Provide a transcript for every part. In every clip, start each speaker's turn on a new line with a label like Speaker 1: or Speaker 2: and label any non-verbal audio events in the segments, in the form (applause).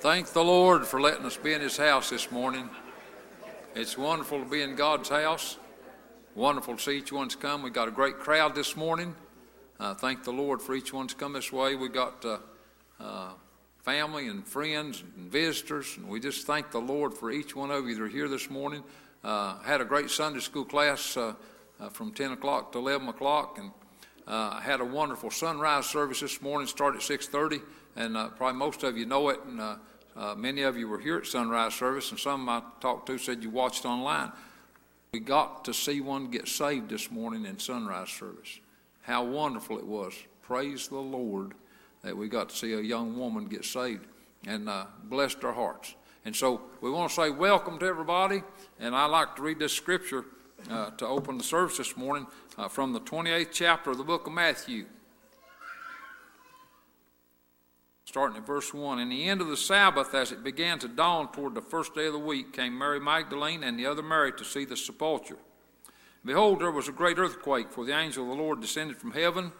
Speaker 1: Thank the Lord for letting us be in His house this morning. It's wonderful to be in God's house. Wonderful to see each one's come. We got a great crowd this morning. Uh, thank the Lord for each one's come this way. We got uh, uh, family and friends and visitors, and we just thank the Lord for each one of you that are here this morning. Uh, had a great Sunday school class uh, uh, from 10 o'clock to 11 o'clock, and had a wonderful sunrise service this morning. Started at 6:30 and uh, probably most of you know it, and uh, uh, many of you were here at sunrise service, and some I talked to said you watched online. We got to see one get saved this morning in sunrise service. How wonderful it was! Praise the Lord that we got to see a young woman get saved, and uh, blessed our hearts. And so we want to say welcome to everybody, and I like to read this scripture uh, to open the service this morning uh, from the 28th chapter of the book of Matthew starting at verse 1. In the end of the Sabbath, as it began to dawn toward the first day of the week, came Mary Magdalene and the other Mary to see the sepulchre. Behold, there was a great earthquake, for the angel of the Lord descended from heaven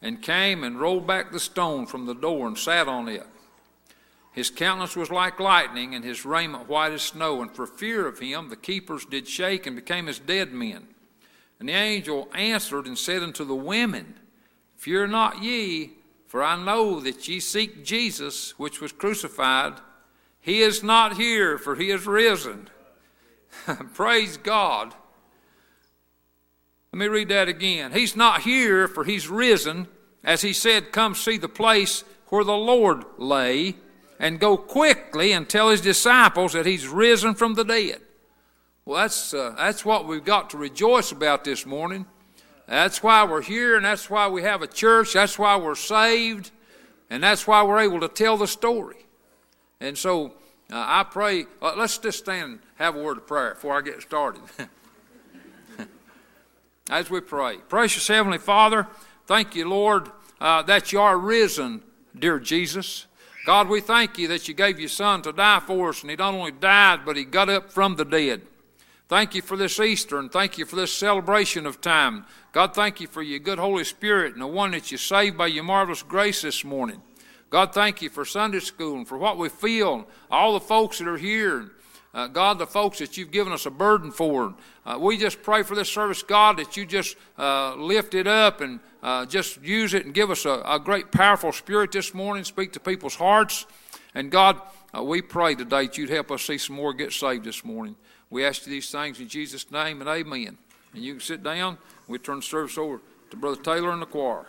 Speaker 1: and came and rolled back the stone from the door and sat on it. His countenance was like lightning, and his raiment white as snow. And for fear of him, the keepers did shake and became as dead men. And the angel answered and said unto the women, Fear not ye, for I know that ye seek Jesus, which was crucified. He is not here, for he is risen. (laughs) Praise God. Let me read that again. He's not here, for he's risen. As he said, Come see the place where the Lord lay, and go quickly and tell his disciples that he's risen from the dead. Well, that's, uh, that's what we've got to rejoice about this morning. That's why we're here, and that's why we have a church. That's why we're saved, and that's why we're able to tell the story. And so uh, I pray, uh, let's just stand and have a word of prayer before I get started. (laughs) As we pray. Precious Heavenly Father, thank you, Lord, uh, that you are risen, dear Jesus. God, we thank you that you gave your Son to die for us, and He not only died, but He got up from the dead. Thank you for this Easter, and thank you for this celebration of time. God, thank you for your good Holy Spirit and the one that you saved by your marvelous grace this morning. God, thank you for Sunday school and for what we feel, all the folks that are here. Uh, God, the folks that you've given us a burden for. Uh, we just pray for this service, God, that you just uh, lift it up and uh, just use it and give us a, a, great, powerful spirit this morning, speak to people's hearts. And God, uh, we pray today that you'd help us see some more get saved this morning. We ask you these things in Jesus' name and amen. And you can sit down. We turn the service over to Brother Taylor and the choir.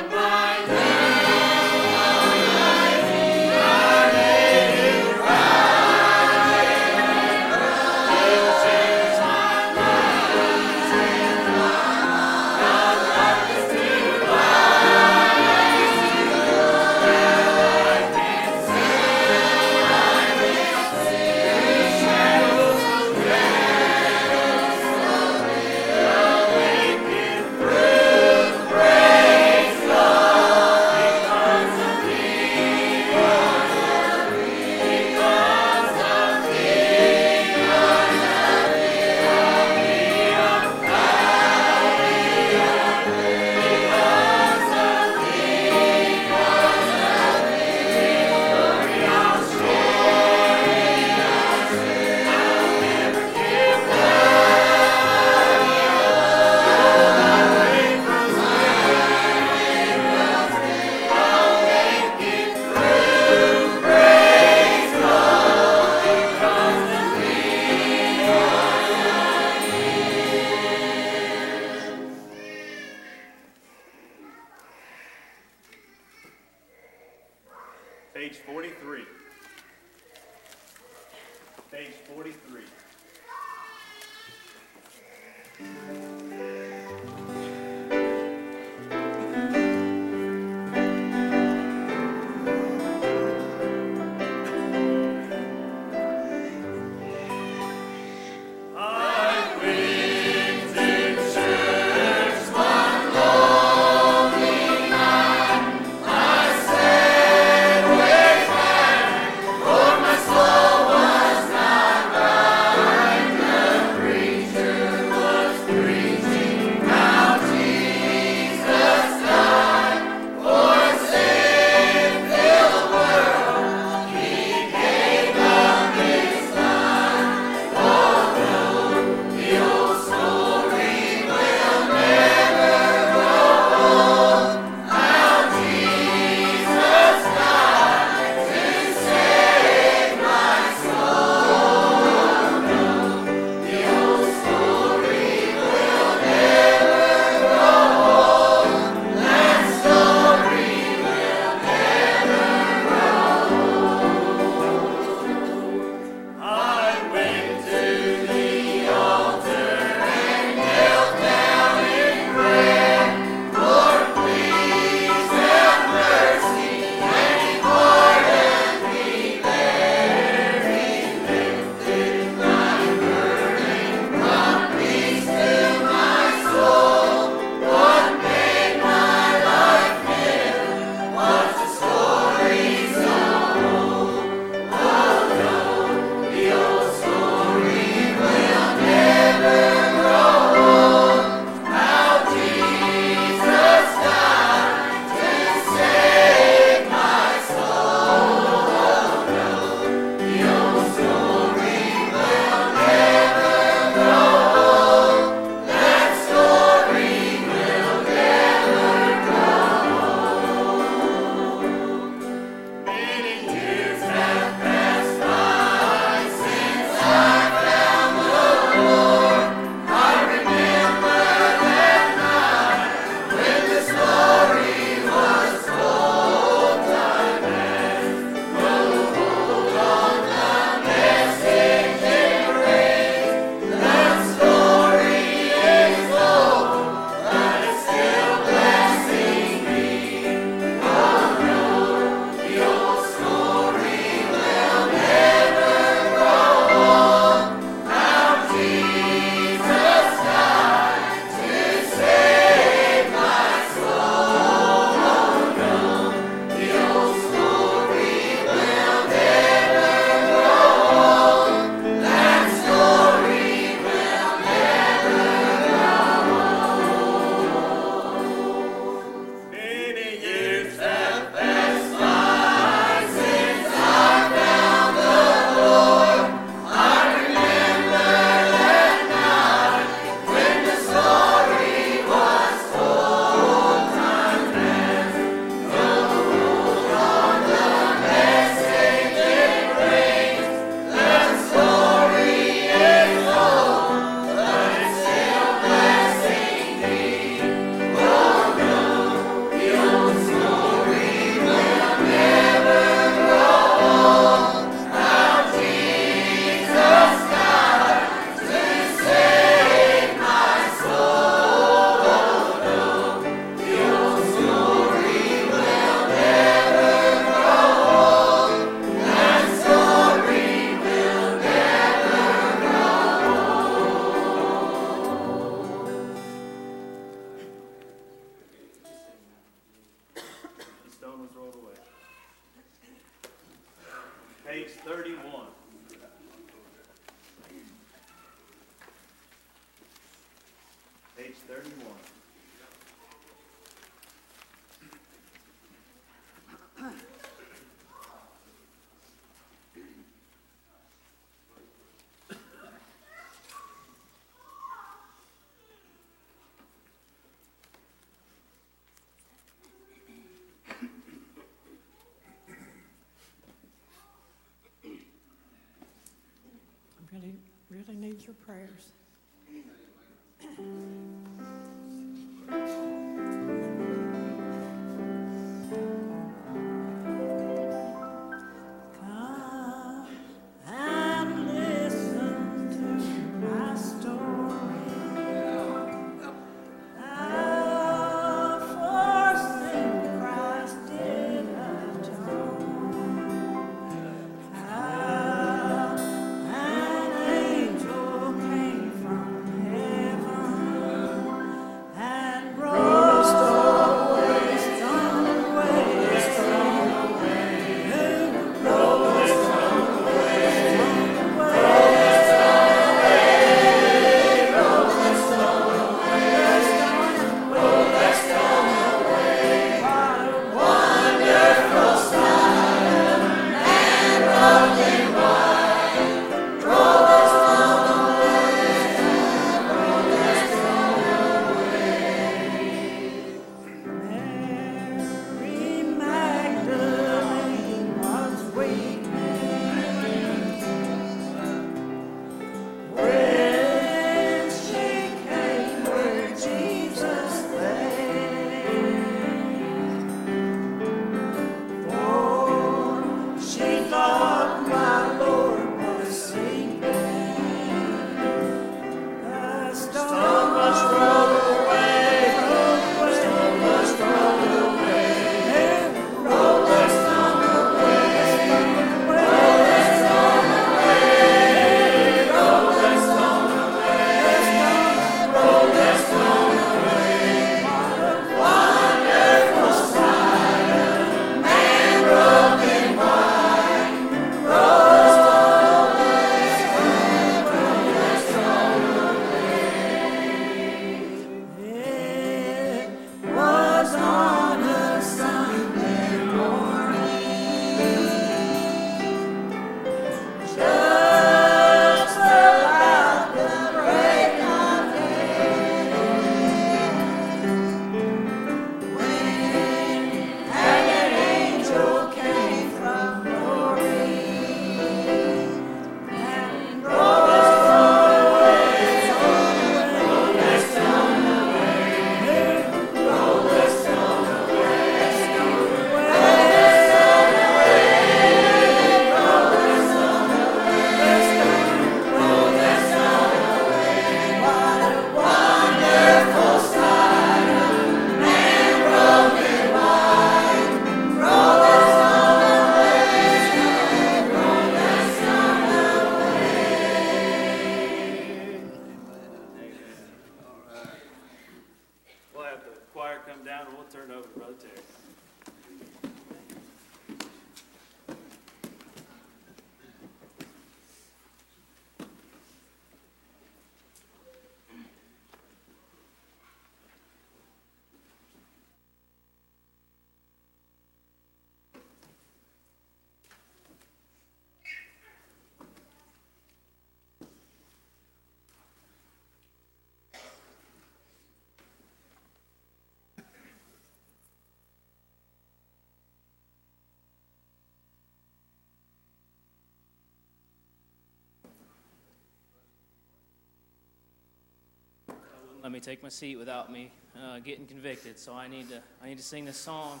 Speaker 2: Let me take my seat without me uh, getting convicted. So I need to I need to sing this song.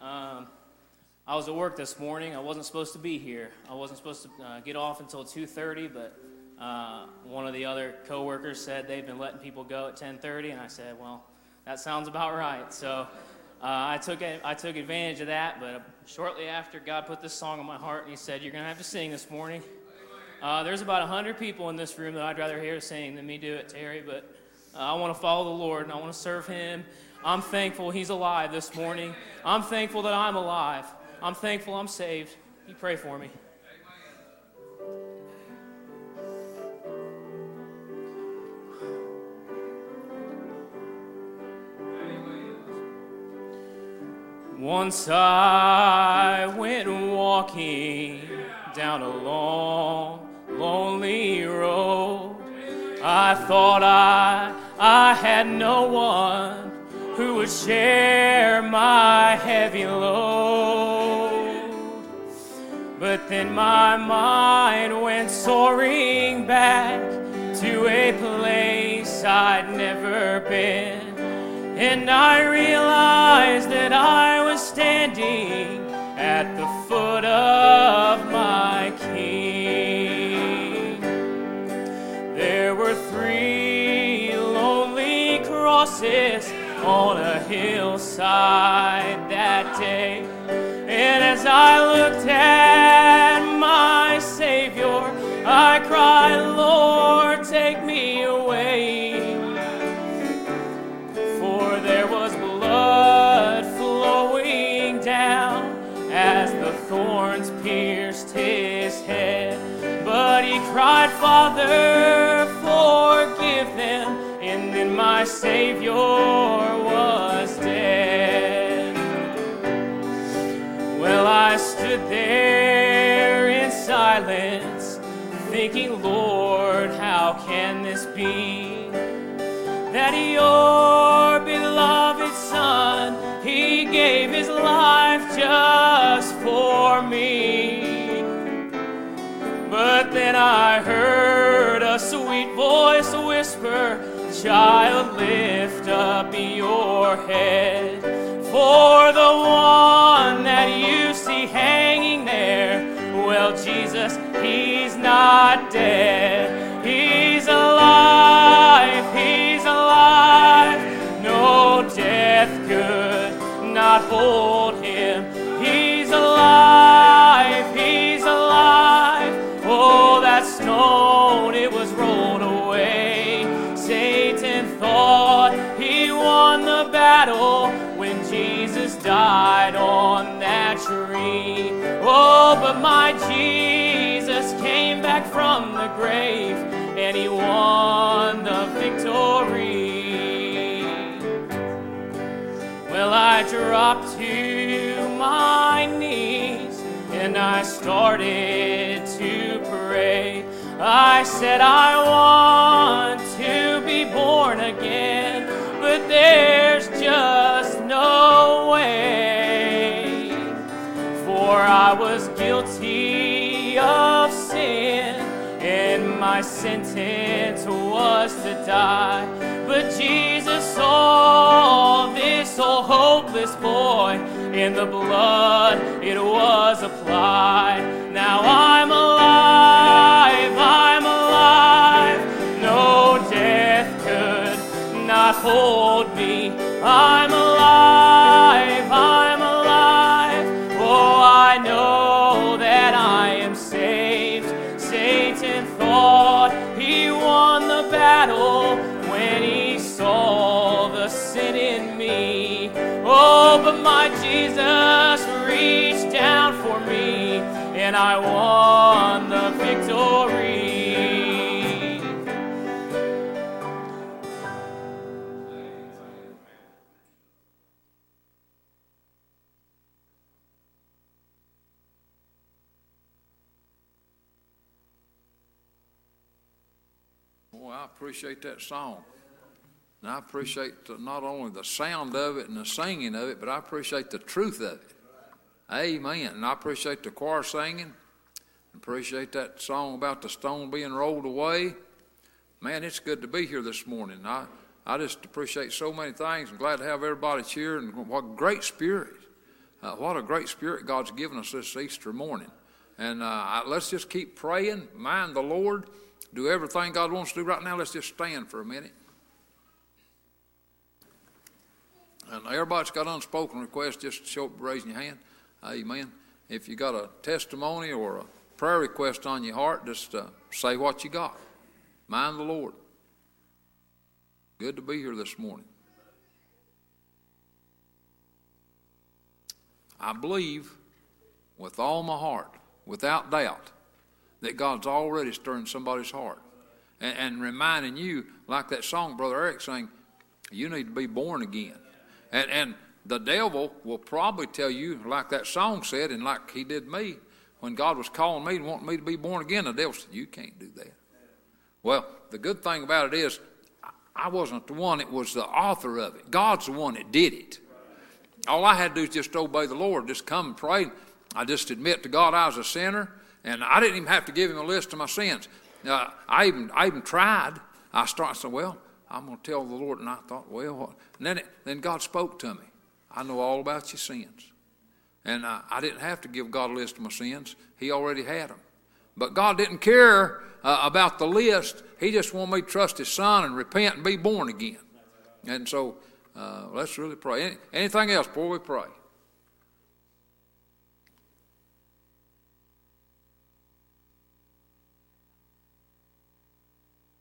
Speaker 2: Um, I was at work this morning. I wasn't supposed to be here. I wasn't supposed to uh, get off until 2:30, but uh, one of the other coworkers said they've been letting people go at 10:30, and I said, "Well, that sounds about right." So uh, I took I took advantage of that. But shortly after, God put this song on my heart, and He said, "You're going to have to sing this morning." Uh, there's about 100 people in this room that I'd rather hear sing than me do it, Terry, but uh, I want to follow the Lord and I want to serve Him. I'm thankful He's alive this morning. I'm thankful that I'm alive. I'm thankful I'm saved. You pray for me. Once I went walking down a long, lonely road. I thought I, I had no one who would share my heavy load. But then my mind went soaring back to a place I'd never been. And I realized that I was standing at the foot of my. On a hillside that day. And as I looked at my Savior, I cried, Lord, take me away. For there was blood flowing down as the thorns pierced his head. But he cried, Father, my Savior was dead. Well, I stood there in silence, thinking, Lord, how can this be? That your beloved Son, He gave His life just for me. But then I heard a sweet voice whisper, Child, lift up your head. For the one that you see hanging there, well, Jesus, he's not dead. He's alive, he's alive. No death could not hold him. He's alive, he's alive. Oh, that stone, battle when Jesus died on that tree. Oh, but my Jesus came back from the grave and he won the victory. Well, I dropped to my knees and I started to pray. I said, I want to be born again, but there's For I was guilty of sin, and my sentence was to die. But Jesus saw this old hopeless boy, and the blood it was applied. Now I'm alive, I'm alive. No death could not hold me. I'm alive, and I won the victory.
Speaker 1: I appreciate that song. And I appreciate not only the sound of it and the singing of it, but I appreciate the truth of it. Amen. And I appreciate the choir singing. Appreciate that song about the stone being rolled away. Man, it's good to be here this morning. I, I just appreciate so many things. I'm glad to have everybody here. and what a great spirit. Uh, what a great spirit God's given us this Easter morning. And uh, let's just keep praying, mind the Lord, do everything God wants to do right now. Let's just stand for a minute. And everybody's got unspoken requests, just show up raising your hand. Amen. If you got a testimony or a prayer request on your heart, just uh, say what you got. Mind the Lord. Good to be here this morning. I believe with all my heart, without doubt, that God's already stirring somebody's heart and, and reminding you, like that song Brother Eric sang, you need to be born again. And, and the devil will probably tell you, like that song said, and like he did me, when God was calling me and wanting me to be born again, the devil said, You can't do that. Well, the good thing about it is, I wasn't the one, it was the author of it. God's the one that did it. All I had to do is just obey the Lord, just come and pray. I just admit to God I was a sinner, and I didn't even have to give him a list of my sins. Uh, I even I even tried. I started saying, "Well, I'm going to tell the Lord," and I thought, "Well, what?" And then it, then God spoke to me. I know all about your sins, and uh, I didn't have to give God a list of my sins. He already had them. But God didn't care uh, about the list. He just wanted me to trust His Son and repent and be born again. And so uh, let's really pray. Any, anything else before we pray?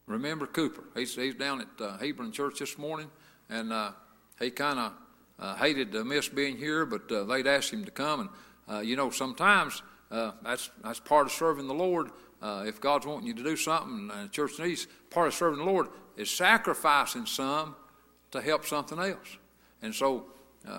Speaker 1: Remember Cooper. He's, he's down at uh, Hebron Church this morning, and uh, he kind of uh, hated to miss being here, but uh, they'd asked him to come. And, uh, you know, sometimes uh, that's, that's part of serving the Lord. Uh, if God's wanting you to do something, and the church needs, part of serving the Lord is sacrificing some to help something else. And so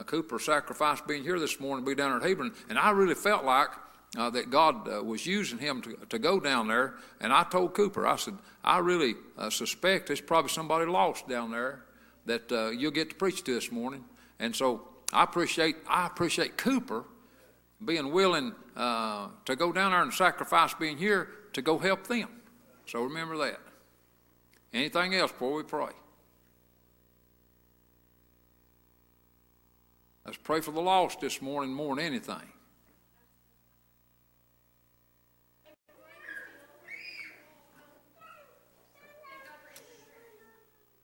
Speaker 1: Cooper sacrificed being here this morning, to be down at Hebron, and I really felt like uh, that God uh, was using him to, to go down there. And I told Cooper, I said, I really uh, suspect there's probably somebody lost down there that you'll get to preach to this morning. And so I appreciate I appreciate Cooper being willing uh, to go down there and sacrifice being here to go help them. So remember that. Anything else before we pray? Let's pray for the lost this morning more than anything.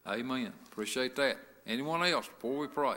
Speaker 1: Amen. Appreciate that. Anyone else before we pray?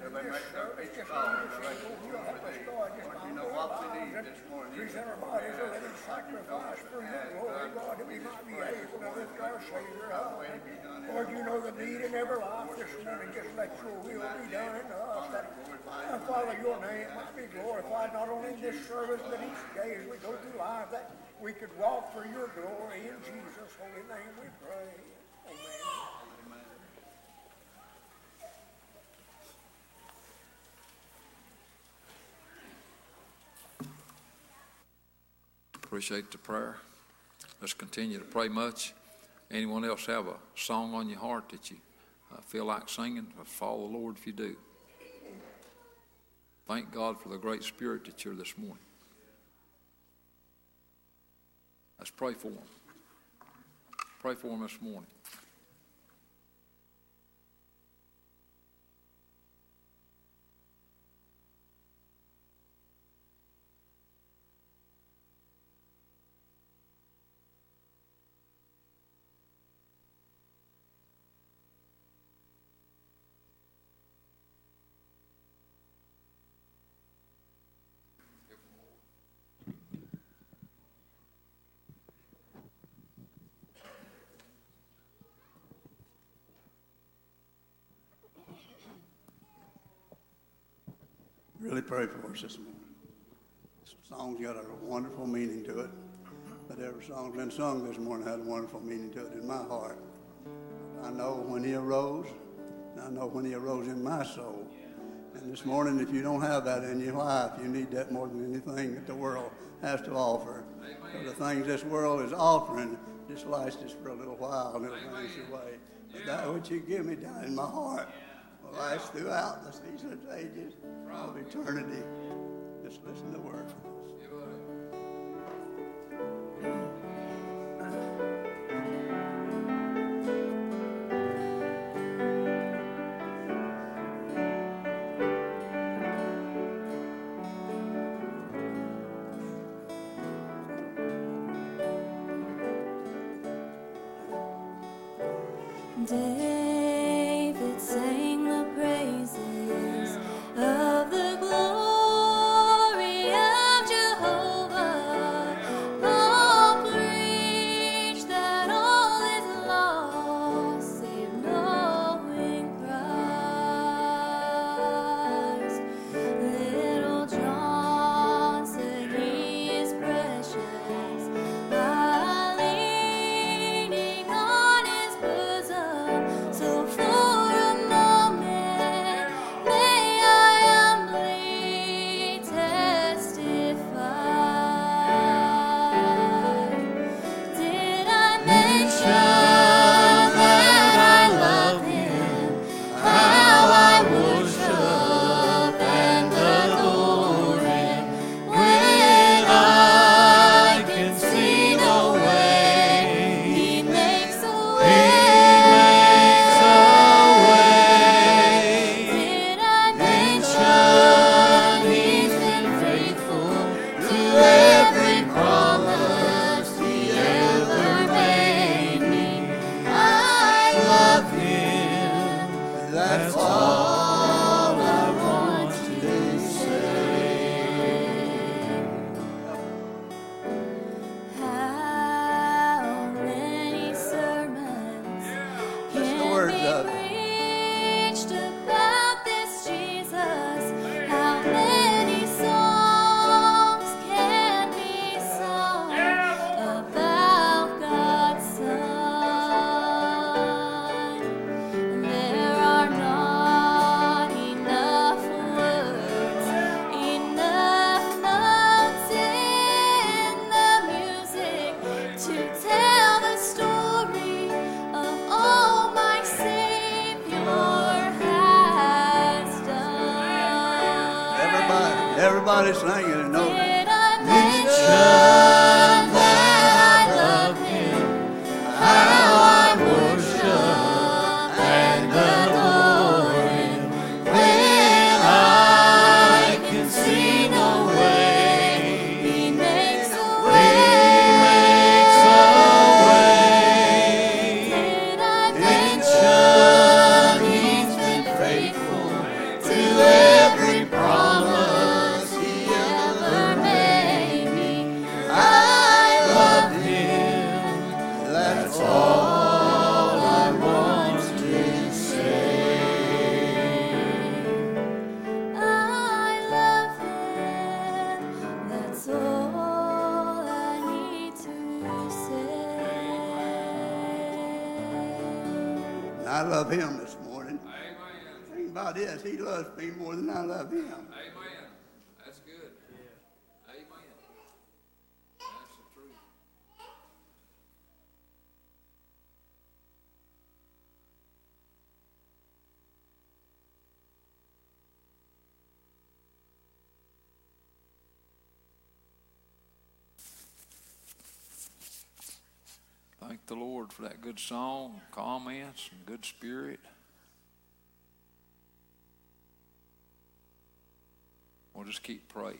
Speaker 3: they make their peace solid and relationship with thee. Lord, you what we need this morning.
Speaker 4: Present our bodies a living sacrifice for you, Lord God, that we might be able to lift our Savior up. Lord, you know the need in every life this morning. Just let your will be done in us. That, uh, Father, your name might be glorified not only in this service, but each day as we go through life, that we could walk for your glory. In Jesus' holy name we pray. Amen.
Speaker 1: Appreciate the prayer. Let's continue to pray much. Anyone else have a song on your heart that you uh, feel like singing? Follow the Lord if you do. Thank God for the great spirit that you're this morning. Let's pray for them. Pray for them this morning.
Speaker 5: Really pray for us this morning. This song's got a wonderful meaning to it. But every song's been sung this morning had a wonderful meaning to it in my heart. I know when he arose, and I know when he arose in my soul. And this morning, if you don't have that in your life, you need that more than anything that the world has to offer. So the things this world is offering just lasts just for a little while and it'll vanish away. But that which you give me down in my heart last throughout the season of ages of eternity. Just listen to the.
Speaker 1: Thank the Lord for that good song, comments, and good spirit. We'll just keep praying.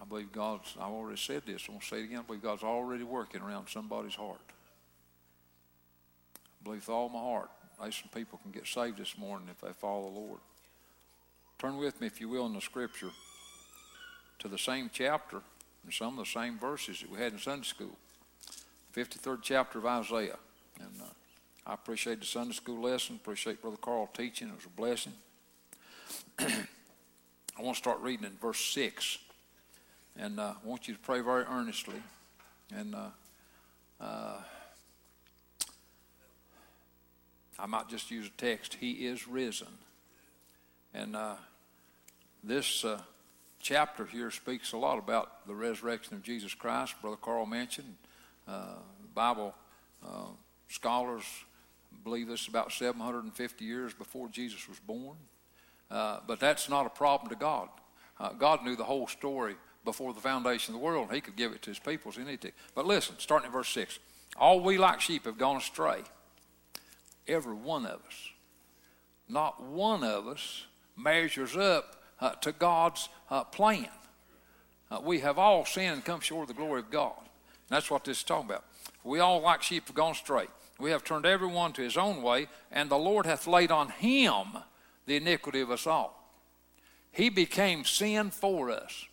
Speaker 1: I believe God's, I've already said this, I'm going to say it again. I believe God's already working around somebody's heart. I believe with all my heart, some people can get saved this morning if they follow the Lord. Turn with me, if you will, in the scripture to the same chapter and some of the same verses that we had in Sunday school. 53rd chapter of Isaiah. And uh, I appreciate the Sunday school lesson, appreciate Brother Carl teaching. It was a blessing. (clears throat) I want to start reading in verse 6. And uh, I want you to pray very earnestly. And uh, uh, I might just use a text He is risen. And this chapter here speaks a lot about the resurrection of Jesus Christ. Brother Carl mentioned. Uh, Bible uh, scholars believe this about 750 years before Jesus was born. Uh, but that's not a problem to God. God knew the whole story before the foundation of the world, He could give it to His people as He needed to. But listen, starting at verse 6 All we like sheep have gone astray, every one of us. Not one of us measures up uh, to God's uh, plan. Uh, we have all sinned and come short of the glory of God. And that's what this is talking about. We all like sheep have gone astray. We have turned every one to his own way, and the Lord hath laid on him the iniquity of us all. He became sin for us.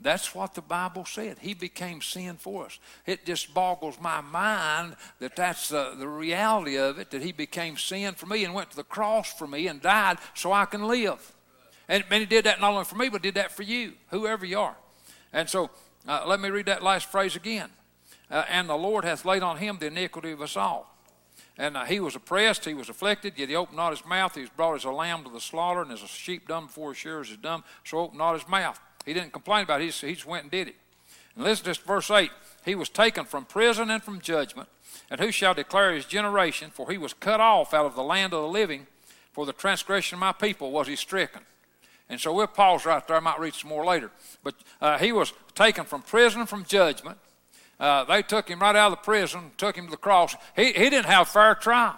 Speaker 1: That's what the Bible said. He became sin for us. It just boggles my mind that that's uh, the reality of it, that he became sin for me and went to the cross for me and died so I can live. And, and he did that not only for me, but did that for you, whoever you are. And so uh, let me read that last phrase again. Uh, and the Lord hath laid on him the iniquity of us all. And uh, he was oppressed, he was afflicted, yet he opened not his mouth. He was brought as a lamb to the slaughter, and as a sheep dumb before his shearers is dumb, so opened not his mouth. He didn't complain about it, he just, went and did it. And listen to this, verse 8. He was taken from prison and from judgment. And who shall declare his generation? For he was cut off out of the land of the living. For the transgression of my people was he stricken. And so we'll pause right there. I might read some more later. But uh, he was taken from prison from judgment. Uh, they took him right out of the prison, took him to the cross. He, he didn't have a fair trial.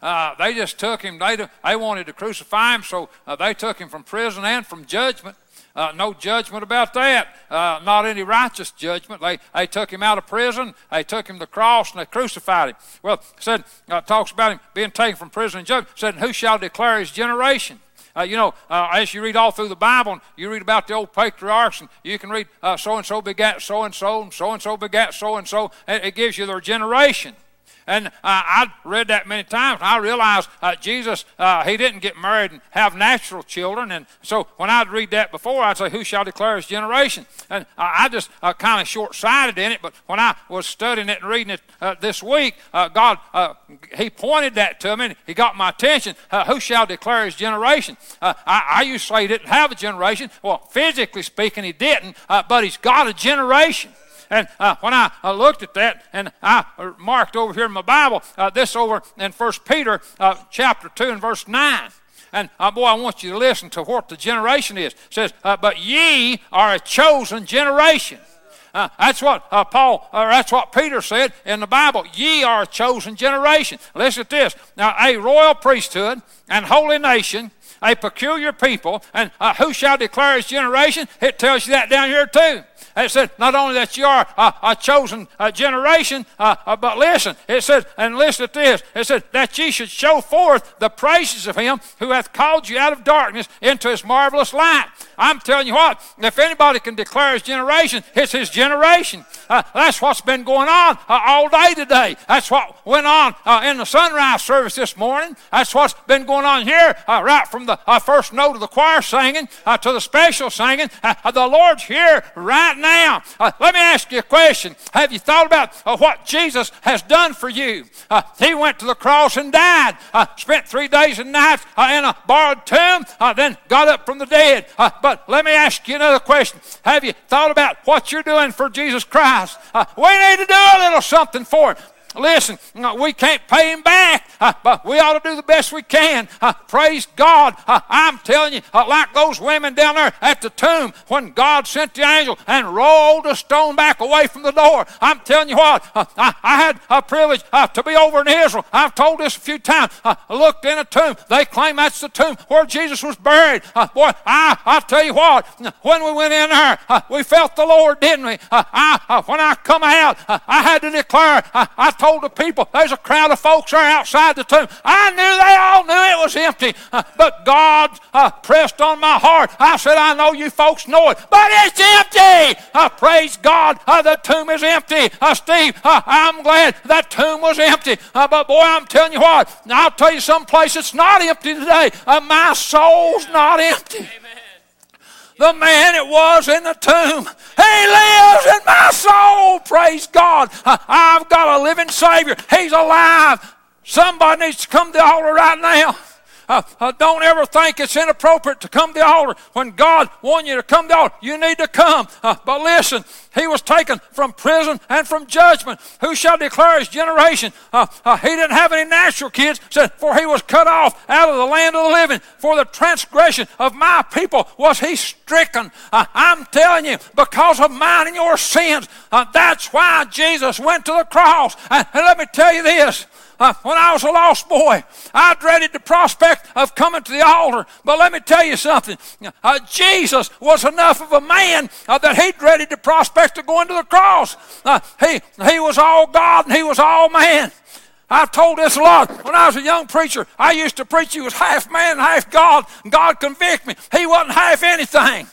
Speaker 1: Uh, they just took him. They, they wanted to crucify him, so uh, they took him from prison and from judgment. Uh, no judgment about that. Uh, not any righteous judgment. They, they took him out of prison. They took him to the cross and they crucified him. Well, said uh, talks about him being taken from prison and judgment. Said, who shall declare his generation? Uh, you know, uh, as you read all through the Bible, you read about the old patriarchs, and you can read so and so begat so and so, and so and so begat so and so, it gives you their generation. And uh, I read that many times. I realized uh, Jesus, uh, he didn't get married and have natural children. And so when I'd read that before, I'd say, Who shall declare his generation? And I just uh, kind of short sighted in it. But when I was studying it and reading it uh, this week, uh, God, he pointed that to me and he got my attention. who shall declare his generation? I, I, used to say he didn't have a generation. Well, physically speaking, he didn't, but he's got a generation. And uh, when I uh, looked at that, and I marked over here in my Bible, uh, this over in First Peter uh, chapter 2 and verse 9. And uh, boy, I want you to listen to what the generation is. It says, uh, But ye are a chosen generation. Uh, that's what uh, Paul, or that's what Peter said in the Bible. Ye are a chosen generation. Listen to this. Now, a royal priesthood and holy nation, a peculiar people, and uh, who shall declare his generation? It tells you that down here too. It said, not only that you are a, a chosen a generation, uh, uh, but listen, it said, and listen to this, it said, that ye should show forth the praises of him who hath called you out of darkness into his marvelous light. I'm telling you what, if anybody can declare his generation, it's his generation. Uh, that's what's been going on uh, all day today. That's what went on uh, in the sunrise service this morning. That's what's been going on here, uh, right from the first note of the choir singing to the special singing. the Lord's here right right now. Uh, let me ask you a question. Have you thought about uh, what Jesus has done for you? Uh, he went to the cross and died, uh, spent three days and nights uh, in a borrowed tomb, uh, then got up from the dead. But let me ask you another question. Have you thought about what you're doing for Jesus Christ? We need to do a little something for him. Listen, uh, we can't pay him back, uh, but we ought to do the best we can. Uh, praise God. Uh, I'm telling you, uh, like those women down there at the tomb when God sent the angel and rolled a stone back away from the door. I'm telling you what, uh, I, I had a privilege to be over in Israel. I've told this a few times. I looked in a tomb. They claim that's the tomb where Jesus was buried. Boy, I, I tell you what, when we went in there, we felt the Lord, didn't we? I, when I come out, I had to declare, uh, I told the people, there's a crowd of folks there outside the tomb. I knew they all knew it was empty, uh, but God uh, pressed on my heart. I said, I know you folks know it, but it's empty. Uh, praise God, uh, the tomb is empty. Uh, Steve, uh, I'm glad that tomb was empty. Uh, but boy, I'm telling you what, I'll tell you some place it's not empty today. My soul's not empty the man it was in the tomb. He lives in my soul. Praise God. Uh, I've got a living Savior. He's alive. Somebody needs to come to the altar right now. Uh, uh, don't ever think it's inappropriate to come to the altar. When God wants you to come to the altar, you need to come. Uh, but listen, he was taken from prison and from judgment. Who shall declare his generation? Uh, uh, he didn't have any natural kids, said, for he was cut off out of the land of the living. For the transgression of my people was he stricken. Uh, I'm telling you, because of mine and your sins, that's why Jesus went to the cross. and let me tell you this. Uh, when I was a lost boy, I dreaded the prospect of coming to the altar. But let me tell you something. Uh, Jesus was enough of a man uh, that he dreaded the prospect of go into the cross. Uh, he, he was all God and he was all man. I've told this a lot. When I was a young preacher, I used to preach he was half man, half God, God convict me. He wasn't half anything.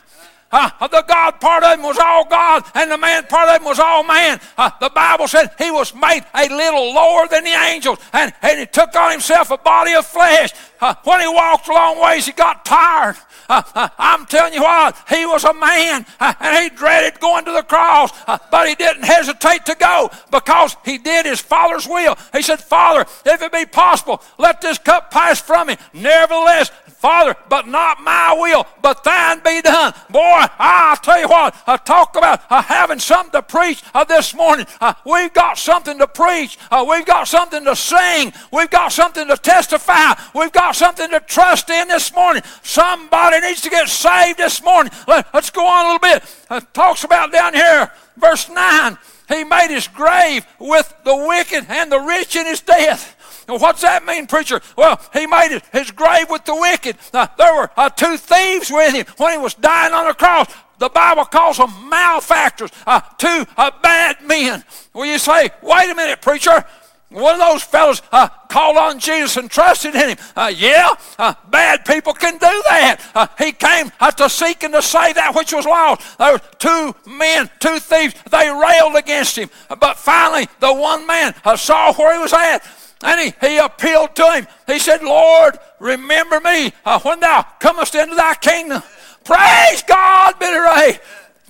Speaker 1: Uh, the God part of him was all God, and the man part of him was all man. Uh, the Bible said he was made a little lower than the angels, and, and he took on himself a body of flesh. Uh, when he walked a long ways, he got tired. I'm telling you what, he was a man, and he dreaded going to the cross, but he didn't hesitate to go because he did his Father's will. He said, Father, if it be possible, let this cup pass from me. Nevertheless, Father, but not my will, but thine be done. Boy, I'll tell you what, uh, talk about uh, having something to preach uh, this morning. Uh, we've got something to preach. Uh, we've got something to sing. We've got something to testify. We've got something to trust in this morning. Somebody needs to get saved this morning. Let, us go on a little bit. It talks about down here, verse 9. He made his grave with the wicked and the rich in his death. What's that mean, preacher? Well, he made his grave with the wicked. Uh, there were uh, two thieves with him when he was dying on the cross. The Bible calls them malefactors, uh, two uh, bad men. Well, you say, wait a minute, preacher. One of those fellows uh, called on Jesus and trusted in him. Uh, yeah, uh, bad people can do that. Uh, he came uh, to seek and to save that which was lost. There were two men, two thieves. They railed against him. But finally, the one man uh, saw where he was at and he, he appealed to him. He said, Lord, remember me uh, when thou comest into thy kingdom. Praise God, Billy Ray.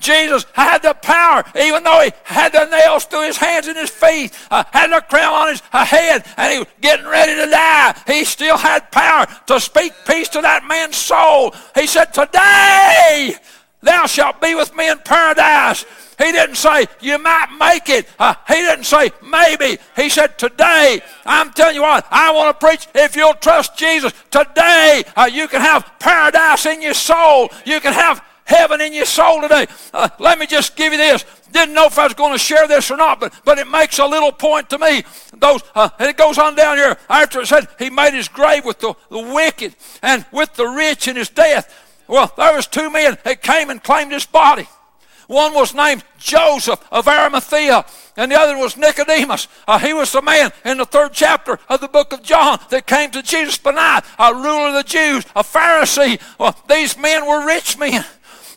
Speaker 1: Jesus had the power, even though he had the nails through his hands and his feet, uh, had the crown on his uh, head, and he was getting ready to die. He still had power to speak peace to that man's soul. He said, Today thou shalt be with me in paradise. He didn't say, you might make it. Uh, he didn't say, maybe. He said, today, I'm telling you what, I want to preach. If you'll trust Jesus, today uh, you can have paradise in your soul. You can have heaven in your soul today. Uh, let me just give you this. Didn't know if I was going to share this or not, but, but it makes a little point to me. Those, uh, and it goes on down here after it said he made his grave with the, the wicked and with the rich in his death. Well, there was two men that came and claimed his body. One was named Joseph of Arimathea, and the other was Nicodemus. Uh, he was the man in the third chapter of the book of John that came to Jesus by night, a ruler of the Jews, a Pharisee. Well, these men were rich men.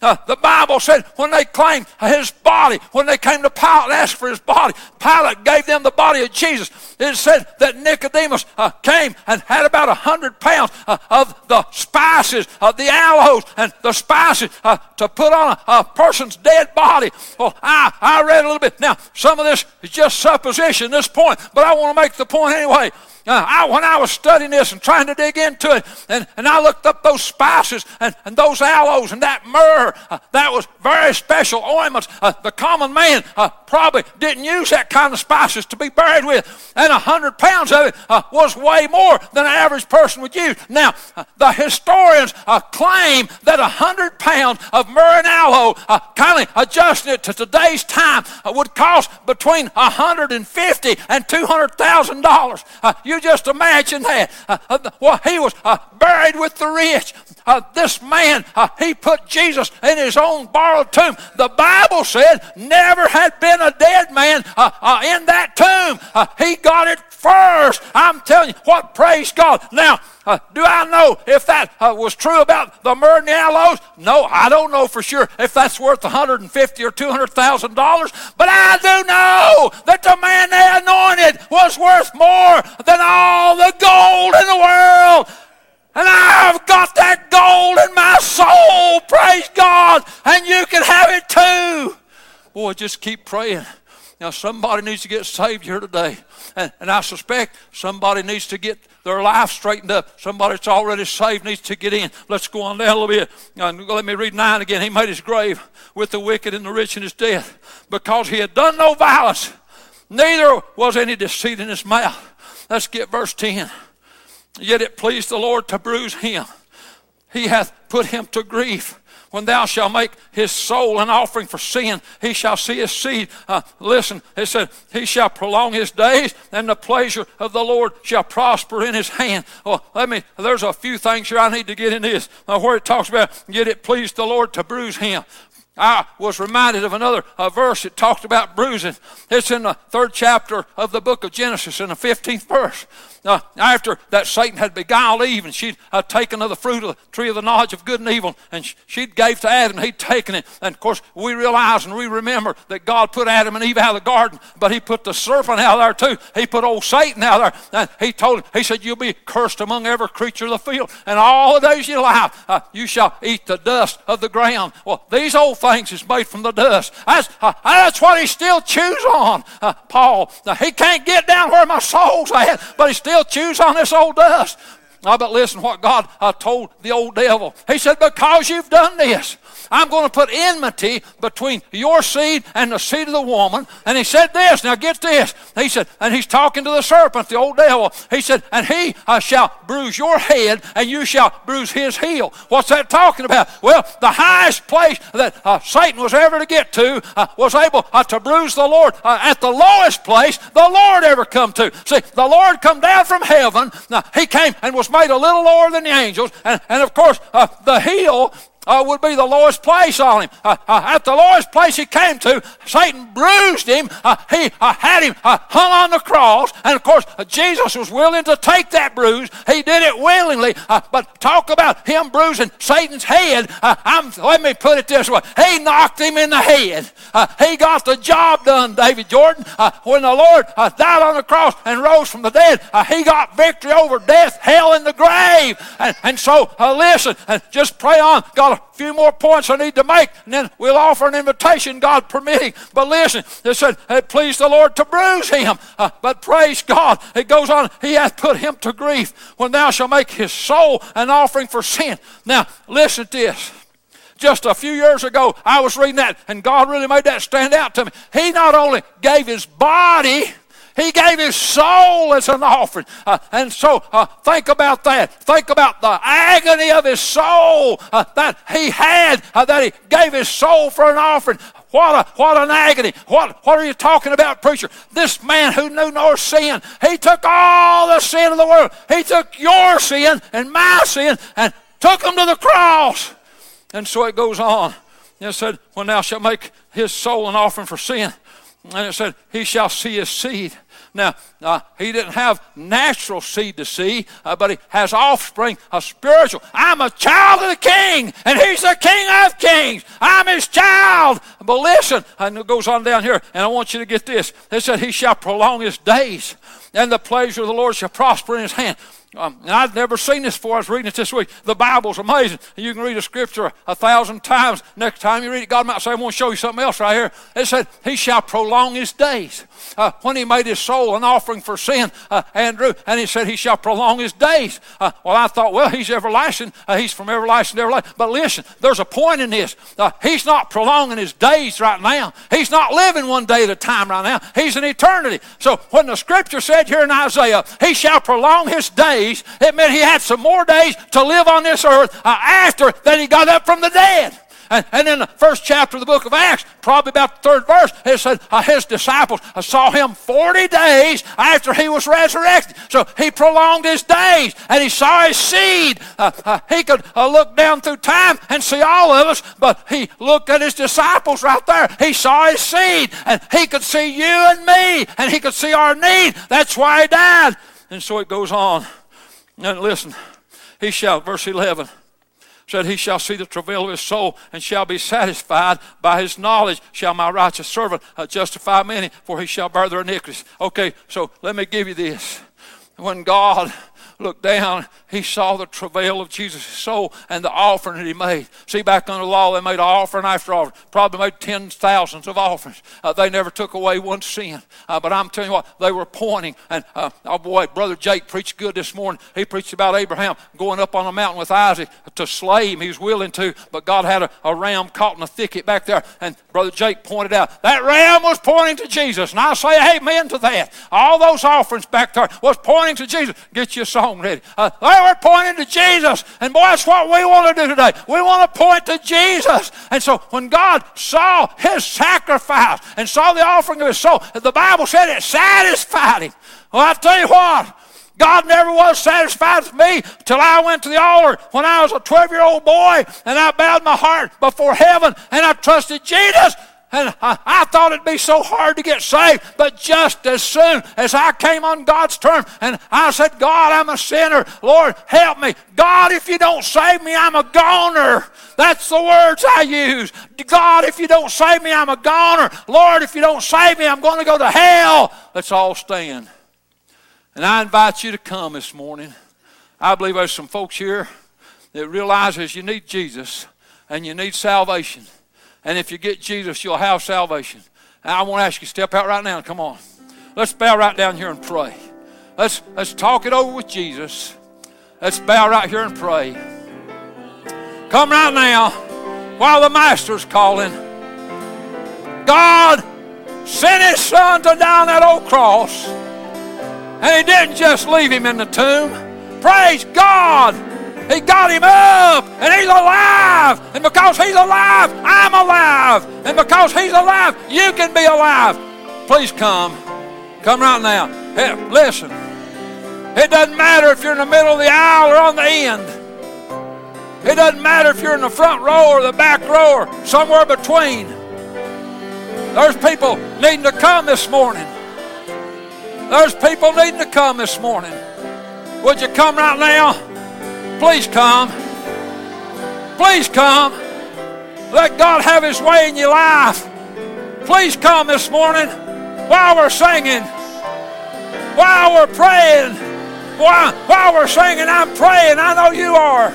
Speaker 1: Uh, the Bible said when they claimed his body, when they came to Pilate and asked for his body, Pilate gave them the body of Jesus. It said that Nicodemus uh, came and had about a hundred pounds uh, of the spices, of the aloes and the spices uh, to put on a, a person's dead body. Well, I, I read a little bit. Now, some of this is just supposition, this point, but I want to make the point anyway. Uh, I, when I was studying this and trying to dig into it, and, and I looked up those spices and, and those aloes and that myrrh, uh, that was very special ointments. Uh, the common man uh, probably didn't use that kind of spices to be buried with, and a hundred pounds of it uh, was way more than an average person would use. Now, uh, the historians claim that a hundred pounds of myrrh and aloe, kind of adjusting it to today's time, would cost between a hundred and fifty and two hundred thousand dollars. You just imagine that. Uh, uh, well, he was uh, buried with the rich. Uh, this man, uh, he put Jesus in his own borrowed tomb. The Bible said never had been a dead man uh, in that tomb. he got it first. I'm telling you what, praise God. Now, uh, do I know if that uh, was true about the the aloes? No, I don't know for sure if that's worth 150 or 200 thousand dollars. But I do know that the man they anointed was worth more than all the gold in the world. And I've got that gold in my soul, praise God, and you can have it too. Boy, just keep praying. Now, somebody needs to get saved here today. And, and I suspect somebody needs to get their life straightened up. Somebody that's already saved needs to get in. Let's go on down a little bit. Uh, let me read 9 again. He made his grave with the wicked and the rich in his death because he had done no violence, neither was any deceit in his mouth. Let's get verse 10. Yet it pleased the Lord to bruise him. He hath put him to grief when thou shalt make his soul an offering for sin, he shall see his seed. Uh, listen, it said, he shall prolong his days, and the pleasure of the Lord shall prosper in his hand. Well, let me, there's a few things here I need to get in this. Uh, where it talks about, yet it pleased the Lord to bruise him. I was reminded of another verse that talked about bruising. It's in the third chapter of the book of Genesis, in the 15th verse uh, after that Satan had beguiled Eve and she'd uh, taken of the fruit of the tree of the knowledge of good and evil and she'd gave to Adam he'd taken it. And of course we realize and we remember that God put Adam and Eve out of the garden but he put the serpent out there too. He put old Satan out there. And he told him he said you'll be cursed among every creature of the field and all the days of your life uh, you shall eat the dust of the ground. Well these old things is made from the dust. That's, uh, that's what he still chews on. Uh, Paul now, he can't get down where my soul's at but he still still chews on this old dust. Oh, but listen what God uh, told the old devil. He said, Because you've done this, I'm going to put enmity between your seed and the seed of the woman. And he said this. Now get this. He said, and he's talking to the serpent, the old devil. He said, and he shall bruise your head, and you shall bruise his heel. What's that talking about? Well, the highest place that uh, Satan was ever to get to uh, was able uh, to bruise the Lord. Uh, at the lowest place the Lord ever come to. See, the Lord come down from heaven. Now, he came and was made a little lower than the angels. And, and of course, uh, the heel uh, would be the lowest place on him. Uh, uh, at the lowest place he came to, Satan bruised him. Uh, he uh, had him uh, hung on the cross. And of course, Jesus was willing to take that bruise. He did it willingly. but talk about him bruising Satan's head. let me put it this way He knocked him in the head. he got the job done, David Jordan. when the Lord died on the cross and rose from the dead, he got victory over death, hell, and the grave. And, and so, listen, just pray on. God a few more points I need to make, and then we'll offer an invitation, God permitting. But listen, it said, it pleased the Lord to bruise him. Uh, but praise God, it goes on, He hath put him to grief when thou shalt make his soul an offering for sin. Now, listen to this just a few years ago, I was reading that, and God really made that stand out to me. He not only gave his body, he gave his soul as an offering. Uh, and so uh, think about that. Think about the agony of his soul uh, that he had, uh, that he gave his soul for an offering. What, a, what an agony. What, what are you talking about, preacher? This man who knew no sin, he took all the sin of the world. He took your sin and my sin and took them to the cross. And so it goes on. It said, When thou shalt make his soul an offering for sin, and it said, He shall see his seed Now, uh, he didn't have natural seed to see, uh, but he has offspring, a spiritual. I'm a child of the king, and he's the king of kings. I'm his child. But listen, and it goes on down here, and I want you to get this. It said, He shall prolong his days, and the pleasure of the Lord shall prosper in his hand. Um, and I'd never seen this before. I was reading it this week. The Bible's amazing. You can read a scripture a thousand times. Next time you read it, God might say, I want to show you something else right here. It said, He shall prolong his days. Uh, when he made his soul an offering for sin, uh, Andrew, and he said, He shall prolong his days. Uh, well, I thought, well, he's everlasting. Uh, he's from everlasting to everlasting. But listen, there's a point in this. Uh, he's not prolonging his days right now. He's not living one day at a time right now. He's in eternity. So when the scripture said here in Isaiah, He shall prolong his days, it meant he had some more days to live on this earth uh, after that he got up from the dead. And, and in the first chapter of the book of Acts, probably about the third verse, it said uh, his disciples uh, saw him 40 days after he was resurrected. So he prolonged his days and he saw his seed. Uh, uh, he could uh, look down through time and see all of us, but he looked at his disciples right there. He saw his seed and he could see you and me and he could see our need. That's why he died. And so it goes on. And listen, he shall, verse 11 said, He shall see the travail of his soul and shall be satisfied. By his knowledge shall my righteous servant uh, justify many, for he shall bear their iniquities. Okay, so let me give you this. When God looked down, he saw the travail of Jesus' soul and the offering that he made. See, back under the law, they made offering after offering. Probably made tens, thousands of offerings. Uh, they never took away one sin. Uh, but I'm telling you what, they were pointing. And uh, oh boy, Brother Jake preached good this morning. He preached about Abraham going up on a mountain with Isaac to slay him. He was willing to, but God had a, a ram caught in a thicket back there. And Brother Jake pointed out that ram was pointing to Jesus. And I say amen to that. All those offerings back there was pointing to Jesus. Get your song ready. Uh, they were pointing to Jesus. And boy, that's what we want to do today. We want to point to Jesus. And so when God saw his sacrifice and saw the offering of his soul, the Bible said it satisfied him. Well, I tell you what, God never was satisfied with me till I went to the altar when I was a 12 year old boy and I bowed my heart before heaven and I trusted Jesus. And I, I, thought it'd be so hard to get saved, but just as soon as I came on God's term and I said, God, I'm a sinner. Lord, help me. God, if you don't save me, I'm a goner. That's the words I use. God, if you don't save me, I'm a goner. Lord, if you don't save me, I'm going to go to hell. Let's all stand. And I invite you to come this morning. I believe there's some folks here that realizes you need Jesus and you need salvation. And if you get Jesus, you'll have salvation. And I want to ask you, step out right now. Come on. Let's bow right down here and pray. Let's, let's talk it over with Jesus. Let's bow right here and pray. Come right now while the Master's calling. God sent His Son to die on that old cross. And He didn't just leave Him in the tomb. Praise God! He got him up, and he's alive. And because he's alive, I'm alive. And because he's alive, you can be alive. Please come. Come right now. Hey, listen. It doesn't matter if you're in the middle of the aisle or on the end. It doesn't matter if you're in the front row or the back row or somewhere between. There's people needing to come this morning. There's people needing to come this morning. Would you come right now? Please come. Please come. Let God have His way in your life. Please come this morning while we're singing, while we're praying, while, while we're singing. I'm praying. I know you are.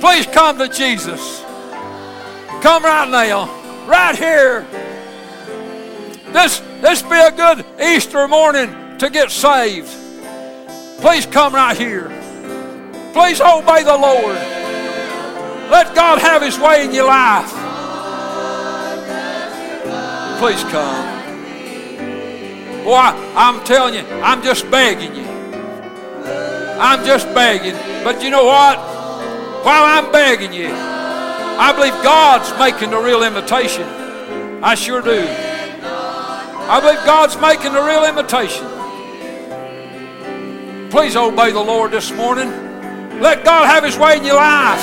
Speaker 1: Please come to Jesus. Come right now, right here. This this be a good Easter morning to get saved. Please come right here. Please obey the Lord. Let God have His way in your life. Please come. Boy, I'm telling you, I'm just begging you. I'm just begging. But you know what? While I'm begging you, I believe God's making the real invitation. I sure do. I believe God's making the real invitation. Please obey the Lord this morning. Let God have His way in your life.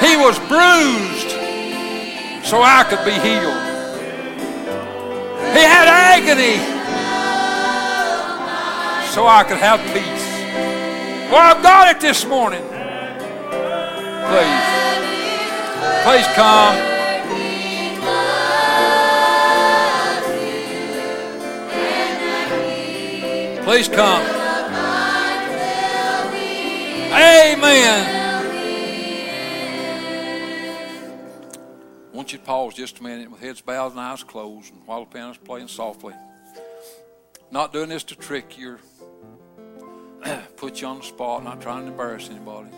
Speaker 1: He was bruised so I could be healed. He had agony so I could have peace. Well, I've got it this morning. Please. Please come. Please come. Amen. I want you to pause just a minute with heads bowed and eyes closed and while the piano's playing softly. Not doing this to trick you (clears throat) put you on the spot, not trying to embarrass anybody.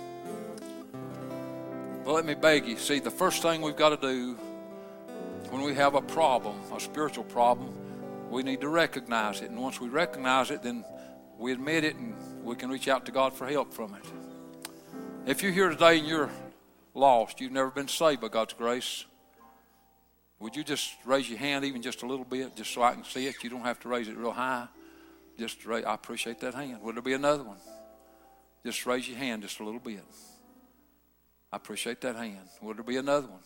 Speaker 1: But let me beg you see, the first thing we've got to do when we have a problem, a spiritual problem, we need to recognize it. And once we recognize it, then we admit it and we can reach out to God for help from it. If you're here today and you're lost, you've never been saved by God's grace, would you just raise your hand even just a little bit, just so I can see it? You don't have to raise it real high. Just raise, I appreciate that hand. Would there be another one? Just raise your hand just a little bit. I appreciate that hand. Would there be another one?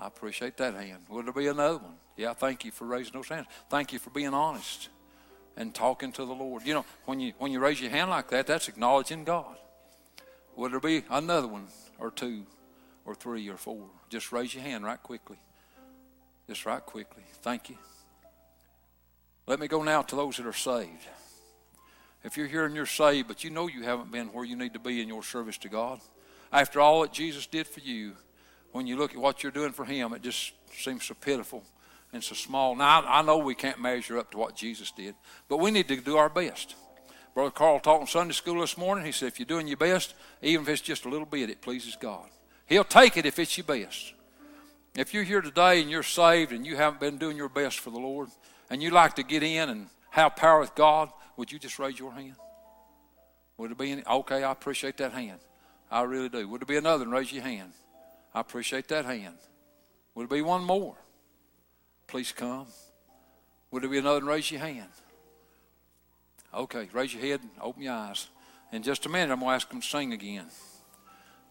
Speaker 1: I appreciate that hand. Would there be another one? Yeah, thank you for raising those hands. Thank you for being honest and talking to the Lord. You know, when you when you raise your hand like that, that's acknowledging God. Would there be another one or two or three or four? Just raise your hand right quickly. Just right quickly. Thank you. Let me go now to those that are saved. If you're here and you're saved, but you know you haven't been where you need to be in your service to God, after all that Jesus did for you, when you look at what you're doing for Him, it just seems so pitiful and so small. Now, I know we can't measure up to what Jesus did, but we need to do our best. Brother Carl taught in Sunday school this morning. He said, if you're doing your best, even if it's just a little bit, it pleases God. He'll take it if it's your best. If you're here today and you're saved and you haven't been doing your best for the Lord, and you like to get in and have power with God, would you just raise your hand? Would it be any? Okay, I appreciate that hand. I really do. Would it be another? And raise your hand. I appreciate that hand. Would it be one more? Please come. Would it be another? And raise your hand. Okay, raise your head and open your eyes. In just a minute, I'm going to ask them to sing again.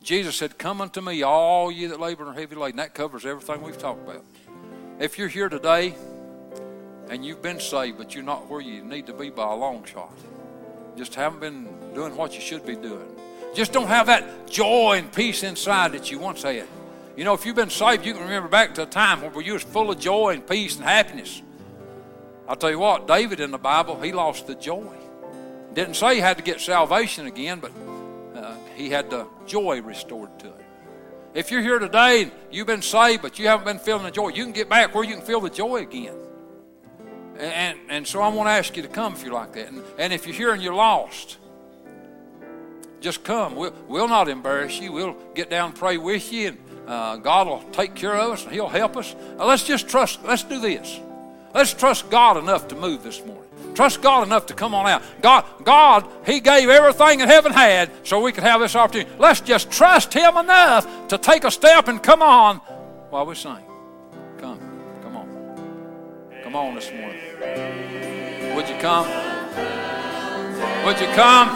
Speaker 1: Jesus said, Come unto me, all ye that labor and are heavy laden. That covers everything we've talked about. If you're here today and you've been saved, but you're not where you need to be by a long shot, just haven't been doing what you should be doing, just don't have that joy and peace inside that you once had. You know, if you've been saved, you can remember back to a time where you was full of joy and peace and happiness. I'll tell you what, David in the Bible, he lost the joy. Didn't say he had to get salvation again, but uh, he had the joy restored to him. If you're here today and you've been saved, but you haven't been feeling the joy, you can get back where you can feel the joy again. And, and, so I want to ask you to come if you're like that. And, and if you're here and you're lost, just come. We'll, we'll not embarrass you. We'll get down and pray with you, and uh, God will take care of us and He'll help us. Uh, let's just trust. Let's do this. Let's trust God enough to move this morning. Trust God enough to come on out. God, God, He gave everything that heaven had so we could have this opportunity. Let's just trust Him enough to take a step and come on while we sing. Come, come on. Come on this morning. Would you come? Would you come?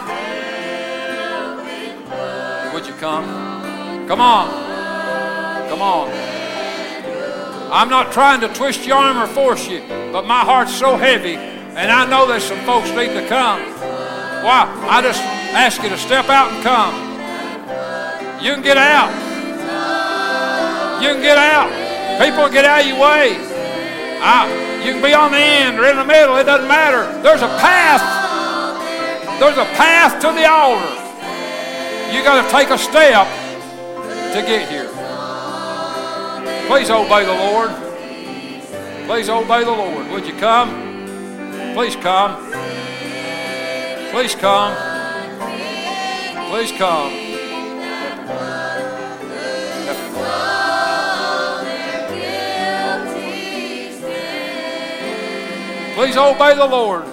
Speaker 1: Would you come? Come on. Come on. I'm not trying to twist your arm or force you, but my heart's so heavy, and I know there's some folks need to come. Why? I just ask you to step out and come. You can get out. You can get out. People get out of your way. I, you can be on the end or in the middle. It doesn't matter. There's a path. There's a path to the altar. You got to take a step to get here. Please obey the Lord. Please obey the Lord. Would you come? Please come. Please come. Please come. Please obey the Lord.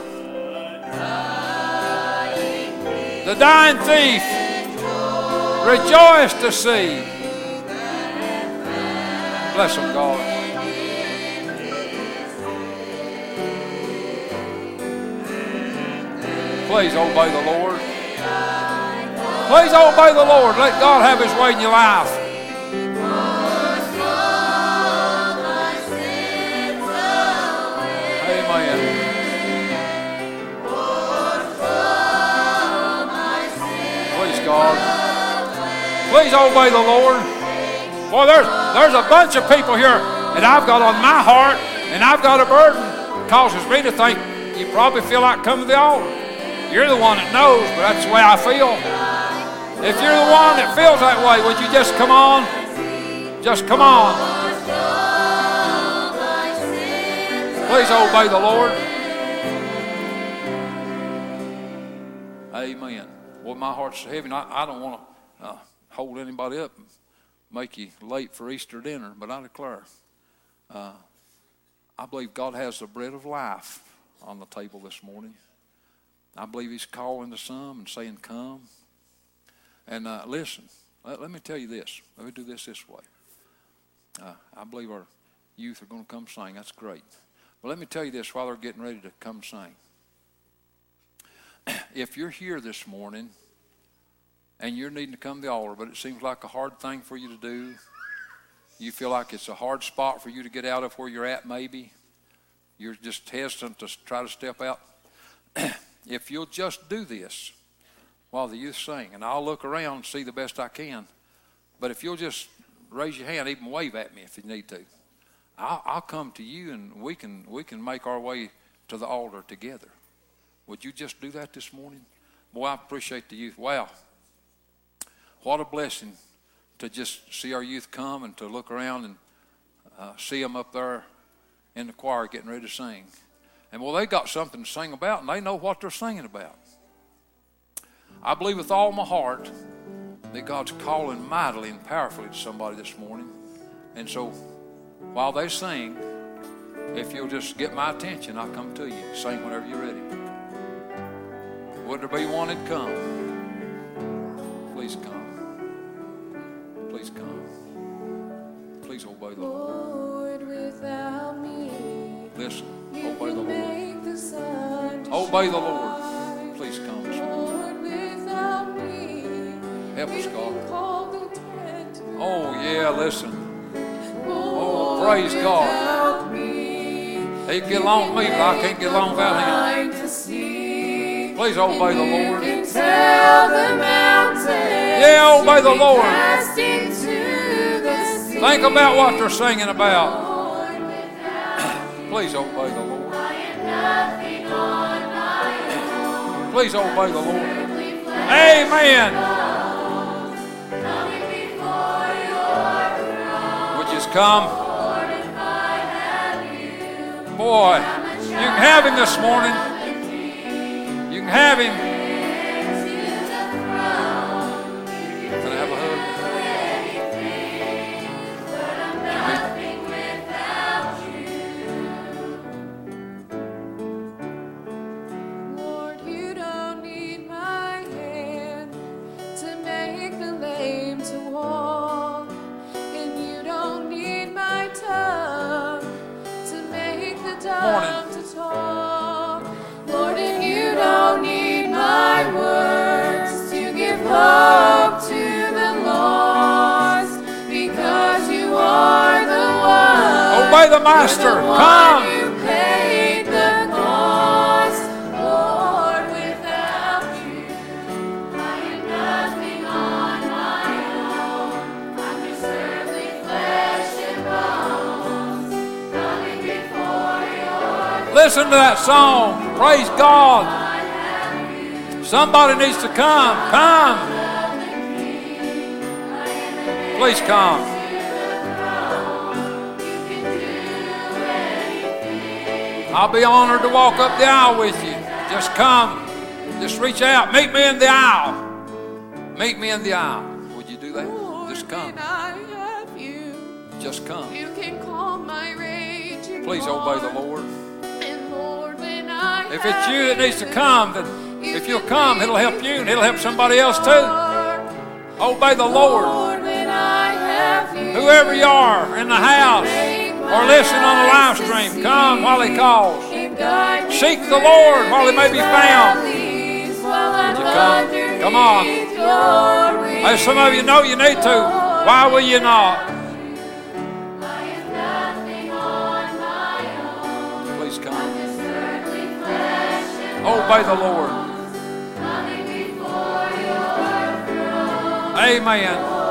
Speaker 1: The dying thief rejoiced to see. Bless them, God. Please obey the Lord. Please obey the Lord. Let God have His way in your life. Amen. Please, God. Please obey the Lord. Boy, there's, there's a bunch of people here that I've got on my heart, and I've got a burden. Causes me to think you probably feel like coming to the altar. You're the one that knows, but that's the way I feel. If you're the one that feels that way, would you just come on? Just come on. Please obey the Lord. Amen. Well, my heart's heavy. and I, I don't want to uh, hold anybody up make you late for Easter dinner, but I declare, uh, I believe God has the bread of life on the table this morning. I believe He's calling to some and saying, Come. And uh, listen, let, let, me tell you this. Let me do this this way. Uh, I believe our youth are going to come sing. That's great. But let me tell you this while they're getting ready to come sing. (clears throat) if you're here this morning and you're needing to come to the altar, but it seems like a hard thing for you to do, you feel like it's a hard spot for you to get out of where you're at, maybe, you're just hesitant to try to step out. (clears throat) if you'll just do this while the youth sing, and I'll look around and see the best I can, but if you'll just raise your hand, even wave at me if you need to, I'll, I'll come to you and we can, we can make our way to the altar together. Would you just do that this morning? Boy, I appreciate the youth. Wow. What a blessing to just see our youth come and to look around and uh, see them up there in the choir getting ready to sing. And well, they got something to sing about and they know what they're singing about. I believe with all my heart that God's calling mightily and powerfully to somebody this morning. And so while they sing, if you'll just get my attention, I'll come to you. Sing whenever you're ready. Would there be one that come? Please come. Please come. Please obey the Lord.
Speaker 6: without me,
Speaker 1: Listen, obey the Lord.
Speaker 6: make the sun to
Speaker 1: Obey the. Lord. Please come this.
Speaker 6: Lord, without me,
Speaker 1: Help us, God.
Speaker 6: can call the dead to
Speaker 1: Oh, yeah, listen.
Speaker 6: Oh, Lord,
Speaker 1: praise God. He can get along with me, but I can't get along without Him.
Speaker 6: blind to see.
Speaker 1: Please obey the Lord.
Speaker 6: can tell the mountains
Speaker 1: Yeah, obey the Lord. Think about what they're singing about. Please obey the Lord. Please obey the Lord. Amen. Would you come? Boy, you can have him this morning. You can have him. Listen to that song. Praise God. Somebody needs to come. Come. Please come. I'll be honored to walk up the aisle with you. Just come. Just reach out. Meet me in the aisle. Meet me in the aisle. Would you do that? Just come.
Speaker 6: When I have you,
Speaker 1: Just come.
Speaker 6: you can calm my raging
Speaker 1: Please obey the. Lord. If it's you that needs to come, then if you'll come, it'll help you and it'll help somebody else too. Obey the Lord. Whoever you are in the house or listening on the live stream, come while He calls. Seek the Lord while He may be found. come? On. As some of you know you need to. Why will you not?
Speaker 6: Oh,
Speaker 1: Obey the Lord. Amen.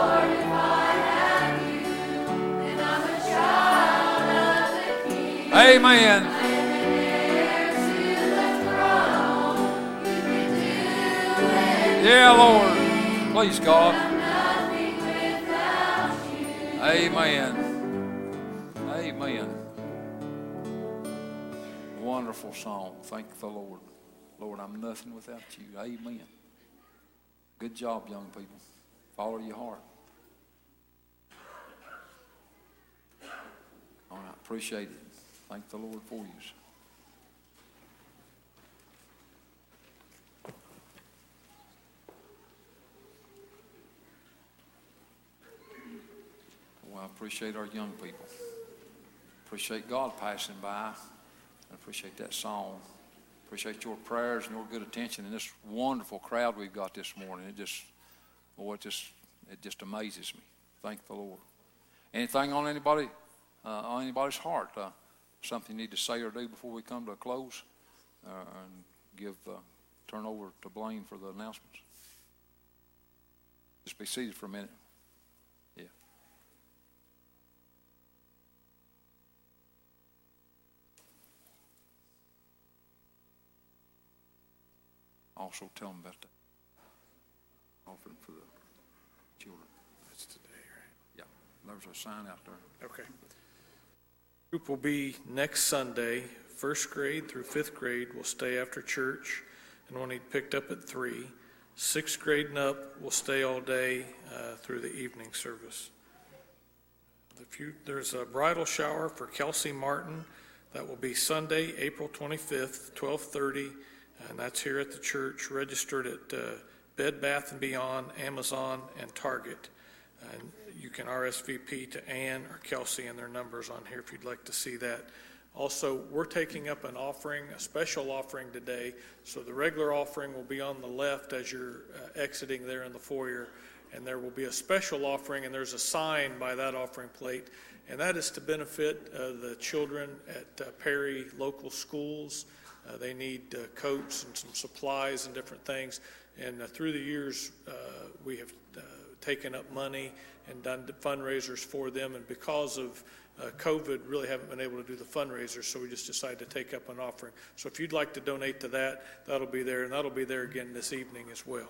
Speaker 1: Amen. Yeah, Lord. Please, God. Amen. Amen. Wonderful song. Thank the Lord. Lord, I'm nothing without you. Amen. Good job, young people. Follow your heart. All right, appreciate it. Thank the Lord for you. Well, I appreciate our young people. Appreciate God passing by. I appreciate that song. Appreciate your prayers and your good attention and this wonderful crowd we've got this morning. It just, boy, it just, it just amazes me. Thank the Lord. Anything on anybody, uh, on anybody's heart? Uh, something you need to say or do before we come to a close? Uh, and give, uh, turn over to Blaine for the announcements. Just be seated for a minute. Yeah. Also tell them about the offering for the children.
Speaker 7: That's today, right?
Speaker 1: Yeah, there's a sign out there.
Speaker 7: Okay. Group will be next Sunday. First grade through fifth grade will stay after church and will need picked up at three. Sixth grade and up will stay all day uh, through the evening service. The few, there's a bridal shower for Kelsey Martin. That will be Sunday, April 25th, 12:30, and that's here at the church. Registered at uh, Bed Bath and Beyond, Amazon, and Target. And you can RSVP to Ann or Kelsey and their numbers on here if you'd like to see that. Also, we're taking up an offering, a special offering today. So the regular offering will be on the left as you're uh, exiting there in the foyer. And there will be a special offering, and there's a sign by that offering plate. And that is to benefit uh, the children at uh, Perry local schools. Uh, they need uh, coats and some supplies and different things. And uh, through the years, uh, we have uh, taken up money and done fundraisers for them. And because of uh, COVID, really haven't been able to do the fundraisers, so we just decided to take up an offering. So if you'd like to donate to that, that'll be there, and that'll be there again this evening as well.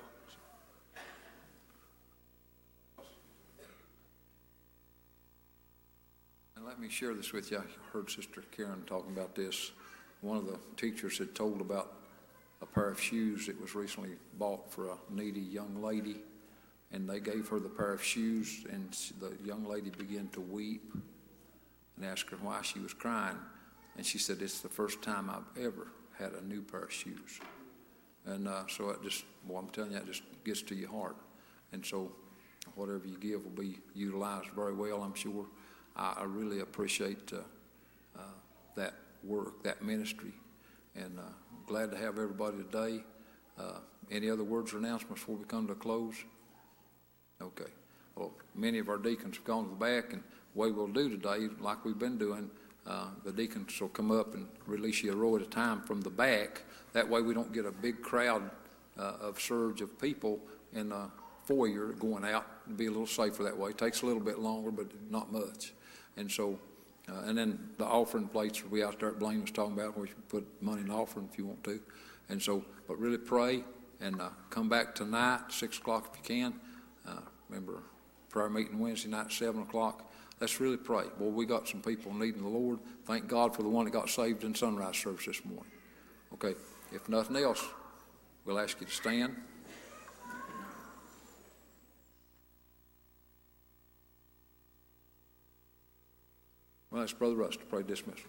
Speaker 1: And let me share this with you. I heard Sister Karen talking about this. One of the teachers had told about a pair of shoes that was recently bought for a needy young lady. And they gave her the pair of shoes, and the young lady began to weep and asked her why she was crying. And she said, It's the first time I've ever had a new pair of shoes. And uh, so it just, well, I'm telling you, it just gets to your heart. And so whatever you give will be utilized very well, I'm sure. I, I really appreciate uh, uh, that work, that ministry, and uh, glad to have everybody today. Uh, any other words or announcements before we come to a close? Okay. Well, many of our deacons have gone to the back, and the way we'll do today, like we've been doing, uh, the deacons will come up and release you a row at a time from the back. That way, we don't get a big crowd uh, of surge of people in the foyer going out. It'll be a little safer that way. It Takes a little bit longer, but not much. And so, uh, and then the offering plates be out there. Blaine was talking about where you put money in the offering if you want to. And so, but really pray and uh, come back tonight, six o'clock if you can. Uh, remember, prayer meeting Wednesday night, seven o'clock. Let's really pray. Boy, we got some people needing the Lord. Thank God for the one that got saved in sunrise service this morning. Okay, if nothing else, we'll ask you to stand. Well, that's Brother Russ to pray dismissal.